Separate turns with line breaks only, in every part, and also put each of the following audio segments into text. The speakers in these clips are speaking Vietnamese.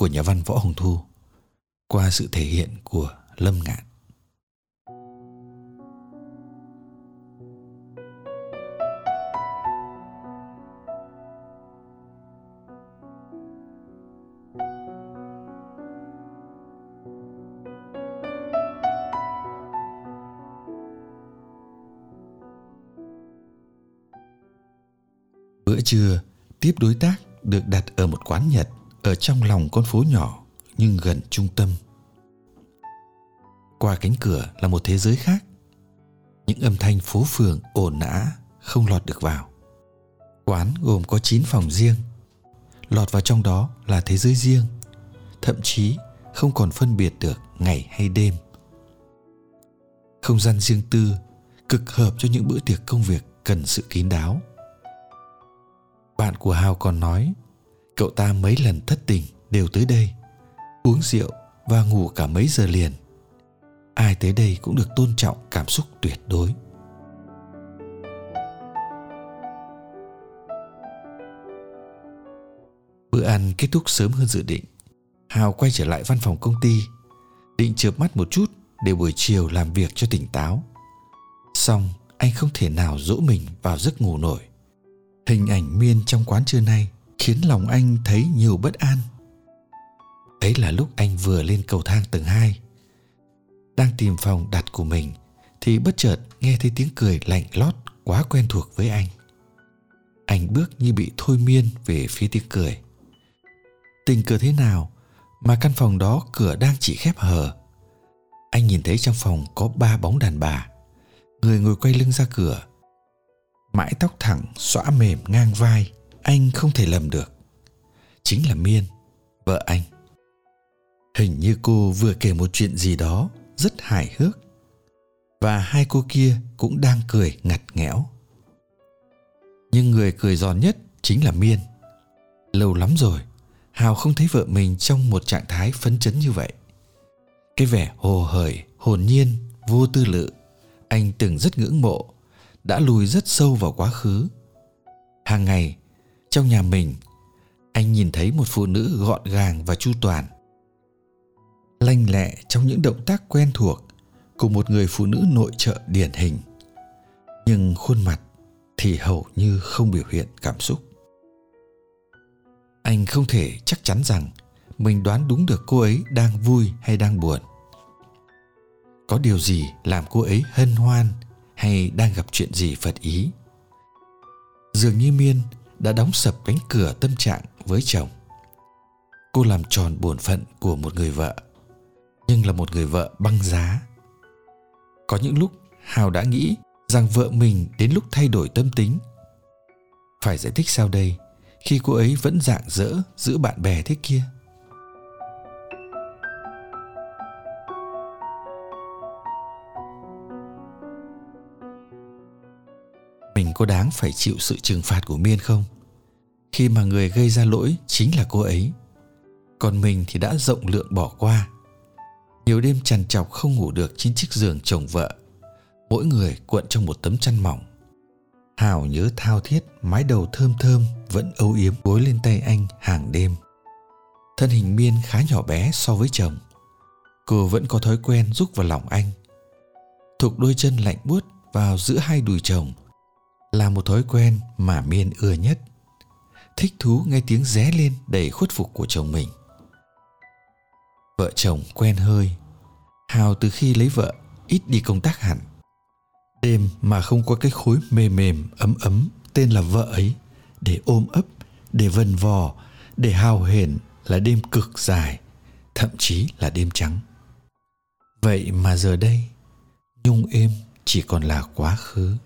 của nhà văn Võ Hồng Thu qua sự thể hiện của Lâm Ngạn. Bữa trưa, tiếp đối tác được đặt ở một quán Nhật ở trong lòng con phố nhỏ, nhưng gần trung tâm. Qua cánh cửa là một thế giới khác. Những âm thanh phố phường ồn ã không lọt được vào. Quán gồm có 9 phòng riêng. Lọt vào trong đó là thế giới riêng. Thậm chí không còn phân biệt được ngày hay đêm. Không gian riêng tư cực hợp cho những bữa tiệc công việc cần sự kín đáo. Bạn của Hào còn nói Cậu ta mấy lần thất tình đều tới đây, Uống rượu và ngủ cả mấy giờ liền. Ai tới đây cũng được tôn trọng cảm xúc tuyệt đối. Bữa ăn kết thúc sớm hơn dự định, Hào quay trở lại văn phòng công ty, Định chợp mắt một chút để buổi chiều làm việc cho tỉnh táo. Xong, anh không thể nào dỗ mình vào giấc ngủ nổi. Hình ảnh Miên trong quán trưa nay khiến lòng anh thấy nhiều bất an. Ấy là lúc anh vừa lên cầu thang tầng 2. Đang tìm phòng đặt của mình, thì bất chợt nghe thấy tiếng cười lạnh lót quá quen thuộc với anh. Anh bước như bị thôi miên về phía tiếng cười. Tình cờ thế nào mà căn phòng đó cửa đang chỉ khép hờ. Anh nhìn thấy trong phòng có ba bóng đàn bà. Người ngồi quay lưng ra cửa mãi tóc thẳng xõa mềm ngang vai anh không thể lầm được. Chính là miên, vợ anh. Hình như cô vừa kể một chuyện gì đó rất hài hước. Và hai cô kia cũng đang cười ngặt nghẽo. Nhưng người cười giòn nhất chính là miên. Lâu lắm rồi, hào không thấy vợ mình trong một trạng thái phấn chấn như vậy. Cái vẻ hồ hởi, hồn nhiên, vô tư lự, anh từng rất ngưỡng mộ, đã lùi rất sâu vào quá khứ. Hàng ngày trong nhà mình, anh nhìn thấy một phụ nữ gọn gàng và chu toàn. Lanh lẹ trong những động tác quen thuộc của một người phụ nữ nội trợ điển hình. Nhưng khuôn mặt thì hầu như không biểu hiện cảm xúc. Anh không thể chắc chắn rằng mình đoán đúng được cô ấy đang vui hay đang buồn. Có điều gì làm cô ấy hân hoan hay đang gặp chuyện gì phật ý? Dường như miên đã đóng sập cánh cửa tâm trạng với chồng. Cô làm tròn bổn phận của một người vợ, nhưng là một người vợ băng giá. Có những lúc, hào đã nghĩ rằng vợ mình đến lúc thay đổi tâm tính. Phải giải thích sao đây, khi cô ấy vẫn dạng dỡ giữa bạn bè thế kia. Mình có đáng phải chịu sự trừng phạt của miên không? Khi mà người gây ra lỗi chính là cô ấy. Còn mình thì đã rộng lượng bỏ qua. Nhiều đêm trằn trọc không ngủ được trên chiếc giường chồng vợ. Mỗi người cuộn trong một tấm chăn mỏng. Hào nhớ thao thiết, mái đầu thơm thơm, vẫn âu yếm gối lên tay anh hàng đêm. Thân hình miên khá nhỏ bé so với chồng. Cô vẫn có thói quen rúc vào lòng anh. Thục đôi chân lạnh buốt vào giữa hai đùi chồng là một thói quen mà miên ưa nhất. Thích thú nghe tiếng ré lên đầy khuất phục của chồng mình. Vợ chồng quen hơi, hào từ khi lấy vợ ít đi công tác hẳn. Đêm mà không có cái khối mềm mềm, ấm ấm, tên là vợ ấy, để ôm ấp, để vần vò, để hào hển là đêm cực dài, thậm chí là đêm trắng. Vậy mà giờ đây, nhung êm chỉ còn là quá khứ.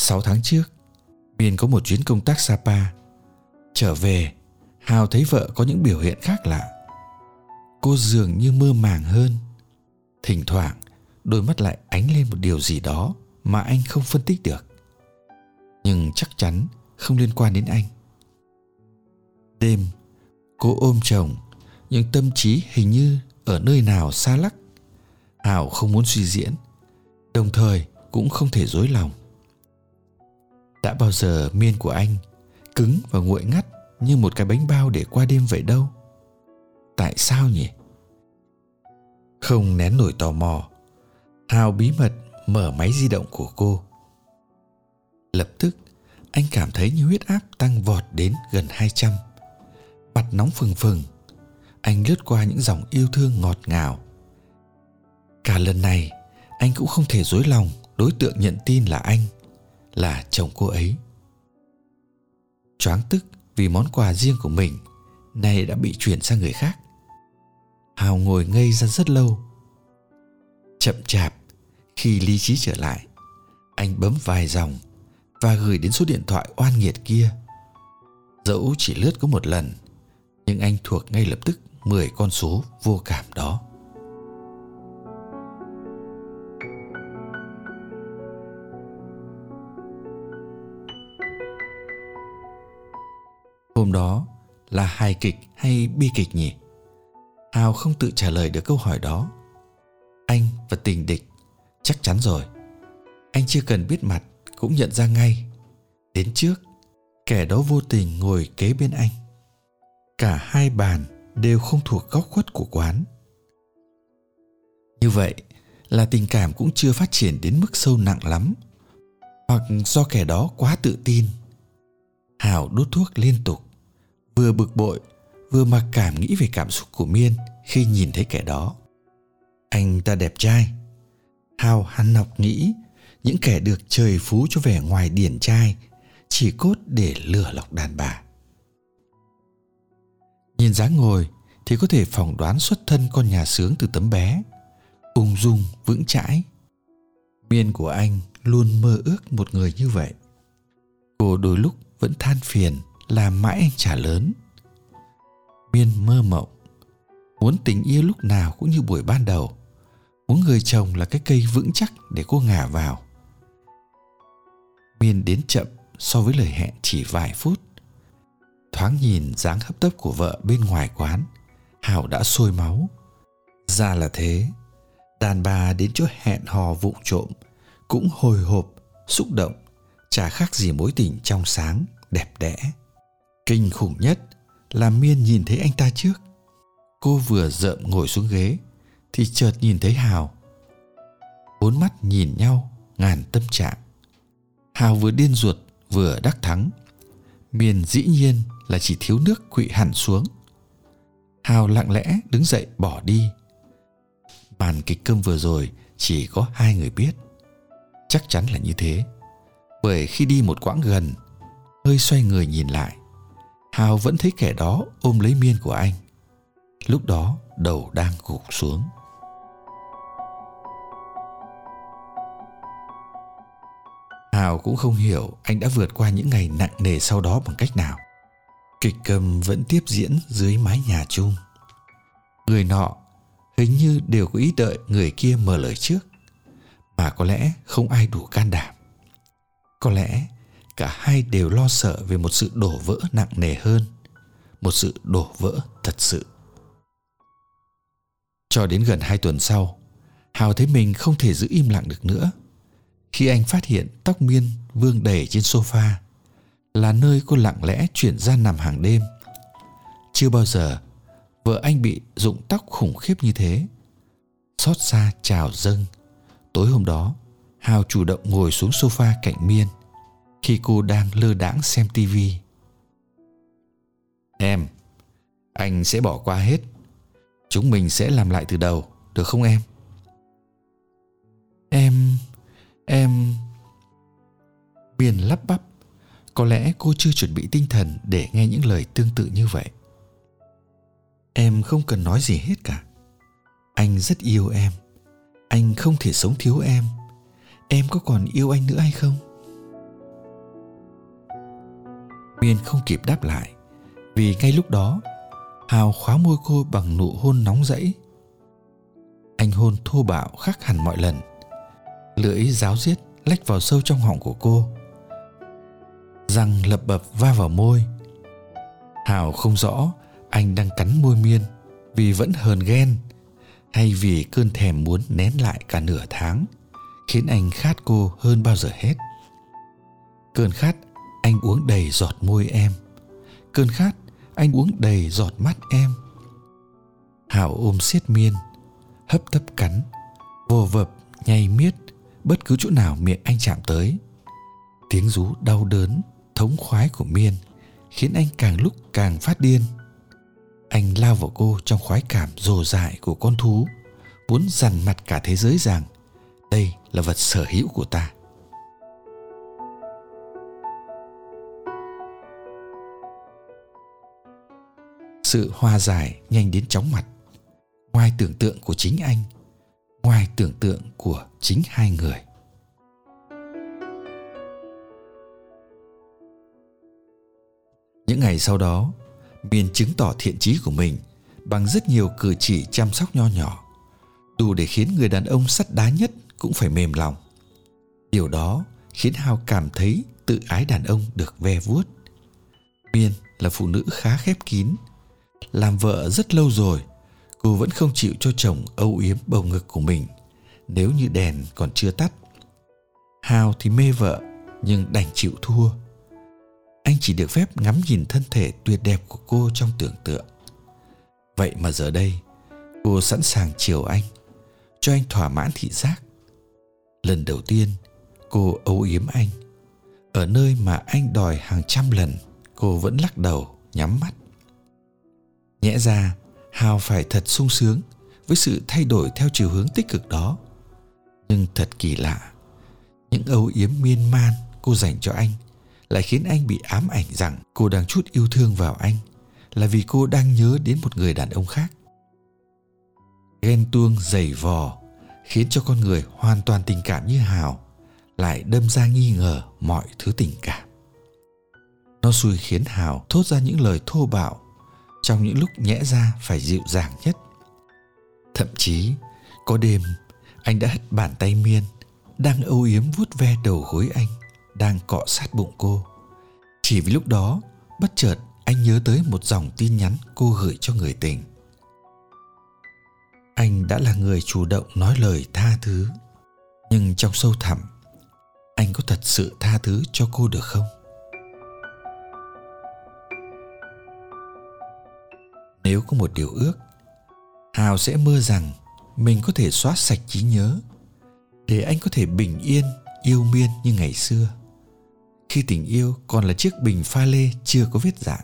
Sáu tháng trước, Miên có một chuyến công tác Sapa. Trở về, Hào thấy vợ có những biểu hiện khác lạ. Cô dường như mơ màng hơn. Thỉnh thoảng, đôi mắt lại ánh lên một điều gì đó mà anh không phân tích được. Nhưng chắc chắn không liên quan đến anh. Đêm, cô ôm chồng, nhưng tâm trí hình như ở nơi nào xa lắc. Hào không muốn suy diễn, đồng thời cũng không thể dối lòng. Đã bao giờ miên của anh cứng và nguội ngắt như một cái bánh bao để qua đêm vậy đâu? Tại sao nhỉ? Không nén nổi tò mò, Hào bí mật mở máy di động của cô. Lập tức, anh cảm thấy như huyết áp tăng vọt đến gần 200. Mặt nóng phừng phừng, anh lướt qua những dòng yêu thương ngọt ngào. Cả lần này, anh cũng không thể dối lòng đối tượng nhận tin là anh, là chồng cô ấy. Choáng tức vì món quà riêng của mình nay đã bị chuyển sang người khác. Hào ngồi ngây ra rất lâu. Chậm chạp, khi lý trí trở lại, anh bấm vài dòng và gửi đến số điện thoại oan nghiệt kia. Dẫu chỉ lướt có một lần, nhưng anh thuộc ngay lập tức 10 con số vô cảm đó. Trong đó là hài kịch hay bi kịch nhỉ? Hào không tự trả lời được câu hỏi đó. Anh và tình địch chắc chắn rồi. Anh chưa cần biết mặt cũng nhận ra ngay. Đến trước, kẻ đó vô tình ngồi kế bên anh. Cả hai bàn đều không thuộc góc khuất của quán. Như vậy là tình cảm cũng chưa phát triển đến mức sâu nặng lắm hoặc do kẻ đó quá tự tin hào đốt thuốc liên tục vừa bực bội, vừa mặc cảm nghĩ về cảm xúc của miên khi nhìn thấy kẻ đó. Anh ta đẹp trai hào hắn học nghĩ những kẻ được trời phú cho vẻ ngoài điển trai chỉ cốt để lừa lọc đàn bà. Nhìn dáng ngồi thì có thể phỏng đoán xuất thân con nhà sướng từ tấm bé, ung dung, vững chãi. Miên của anh luôn mơ ước một người như vậy. Cô đôi lúc vẫn than phiền là mãi anh trả lớn. Miên mơ mộng, muốn tình yêu lúc nào cũng như buổi ban đầu. Muốn người chồng là cái cây vững chắc để cô ngả vào. Miên đến chậm so với lời hẹn chỉ vài phút. Thoáng nhìn dáng hấp tấp của vợ bên ngoài quán, hảo đã sôi máu. Ra là thế, đàn bà đến chỗ hẹn hò vụng trộm, cũng hồi hộp, xúc động, chả khác gì mối tình trong sáng, đẹp đẽ kinh khủng nhất là miên nhìn thấy anh ta trước. Cô vừa rợm ngồi xuống ghế thì chợt nhìn thấy hào. Bốn mắt nhìn nhau, ngàn tâm trạng. Hào vừa điên ruột, vừa đắc thắng. Miên dĩ nhiên là chỉ thiếu nước quỵ hẳn xuống. Hào lặng lẽ đứng dậy bỏ đi. Màn kịch cơm vừa rồi chỉ có hai người biết. Chắc chắn là như thế. Bởi khi đi một quãng gần, hơi xoay người nhìn lại hào vẫn thấy kẻ đó ôm lấy miên của anh. Lúc đó, đầu đang gục xuống. Hào cũng không hiểu anh đã vượt qua những ngày nặng nề sau đó bằng cách nào. Kịch cầm vẫn tiếp diễn dưới mái nhà chung. Người nọ hình như đều có ý đợi người kia mở lời trước, mà có lẽ không ai đủ can đảm. Có lẽ cả hai đều lo sợ về một sự đổ vỡ nặng nề hơn, một sự đổ vỡ thật sự. Cho đến gần hai tuần sau, hào thấy mình không thể giữ im lặng được nữa. Khi anh phát hiện tóc miên vương đầy trên sofa, là nơi cô lặng lẽ chuyển ra nằm hàng đêm. Chưa bao giờ vợ anh bị rụng tóc khủng khiếp như thế. Xót xa trào dâng. Tối hôm đó, hào chủ động ngồi xuống sofa cạnh miên khi cô đang lơ đãng xem tivi em, anh sẽ bỏ qua hết. Chúng mình sẽ làm lại từ đầu, được không em? Em em biên lắp bắp. Có lẽ cô chưa chuẩn bị tinh thần để nghe những lời tương tự như vậy. Em không cần nói gì hết cả. Anh rất yêu em. Anh không thể sống thiếu em. Em có còn yêu anh nữa hay không? Miên không kịp đáp lại, Vì ngay lúc đó, Hào khóa môi cô bằng nụ hôn nóng rẫy. Anh hôn thô bạo khác hẳn mọi lần. Lưỡi giáo giết lách vào sâu trong họng của cô. Răng lập bập va vào môi. Hào không rõ anh đang cắn môi miên Vì vẫn hờn ghen Hay vì cơn thèm muốn nén lại cả nửa tháng, Khiến anh khát cô hơn bao giờ hết. Cơn khát anh uống đầy giọt môi em. Cơn khát, anh uống đầy giọt mắt em. Hảo ôm siết miên, Hấp tấp cắn vồ vập, nhay miết, Bất cứ chỗ nào miệng anh chạm tới. Tiếng rú đau đớn, Thống khoái của miên Khiến anh càng lúc càng phát điên. Anh lao vào cô trong khoái cảm dồ dại của con thú, Muốn dằn mặt cả thế giới rằng, Đây là vật sở hữu của ta. Sự hòa giải nhanh đến chóng mặt. Ngoài tưởng tượng của chính anh, ngoài tưởng tượng của chính hai người. Những ngày sau đó miền chứng tỏ thiện trí của mình bằng rất nhiều cử chỉ chăm sóc nho nhỏ, đủ để khiến người đàn ông sắt đá nhất cũng phải mềm lòng. Điều đó khiến hào cảm thấy tự ái đàn ông được ve vuốt. Miên là phụ nữ khá khép kín làm vợ rất lâu rồi, cô vẫn không chịu cho chồng âu yếm bầu ngực của mình, nếu như đèn còn chưa tắt. Hào thì mê vợ, nhưng đành chịu thua. Anh chỉ được phép ngắm nhìn thân thể tuyệt đẹp của cô trong tưởng tượng. Vậy mà giờ đây, cô sẵn sàng chiều anh, cho anh thỏa mãn thị giác. Lần đầu tiên, cô âu yếm anh. Ở nơi mà anh đòi hàng trăm lần, cô vẫn lắc đầu, nhắm mắt. Nhẽ ra Hào phải thật sung sướng với sự thay đổi theo chiều hướng tích cực đó. Nhưng thật kỳ lạ, những âu yếm miên man cô dành cho anh lại khiến anh bị ám ảnh rằng cô đang chút yêu thương vào anh là vì cô đang nhớ đến một người đàn ông khác. Ghen tuông dày vò khiến cho con người hoàn toàn tình cảm như Hào lại đâm ra nghi ngờ mọi thứ tình cảm. Nó xui khiến Hào thốt ra những lời thô bạo trong những lúc nhẽ ra phải dịu dàng nhất. Thậm chí, có đêm, anh đã hất bàn tay miên, đang âu yếm vuốt ve đầu gối anh, đang cọ sát bụng cô. Chỉ vì lúc đó, bất chợt anh nhớ tới một dòng tin nhắn cô gửi cho người tình. Anh đã là người chủ động nói lời tha thứ, nhưng trong sâu thẳm, anh có thật sự tha thứ cho cô được không? Nếu có một điều ước, Hào sẽ mơ rằng mình có thể xóa sạch trí nhớ để anh có thể bình yên yêu miên như ngày xưa. Khi tình yêu còn là chiếc bình pha lê chưa có vết dạn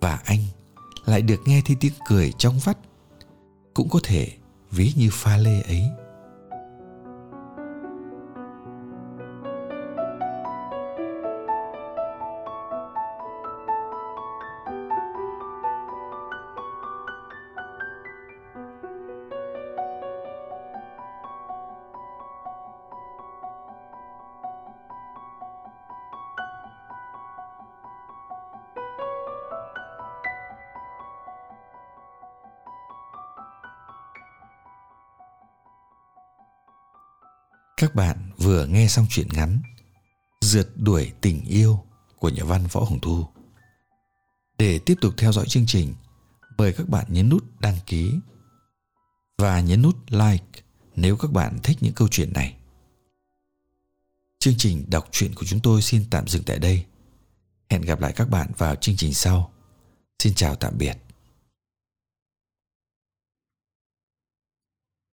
và anh lại được nghe thấy tiếng cười trong vắt cũng có thể ví như pha lê ấy. Các bạn vừa nghe xong chuyện ngắn Rượt đuổi tình yêu của nhà văn Võ Hồng Thu. Để tiếp tục theo dõi chương trình, mời các bạn nhấn nút đăng ký và nhấn nút like nếu các bạn thích những câu chuyện này. Chương trình đọc truyện của chúng tôi xin tạm dừng tại đây. Hẹn gặp lại các bạn vào chương trình sau. Xin chào tạm biệt.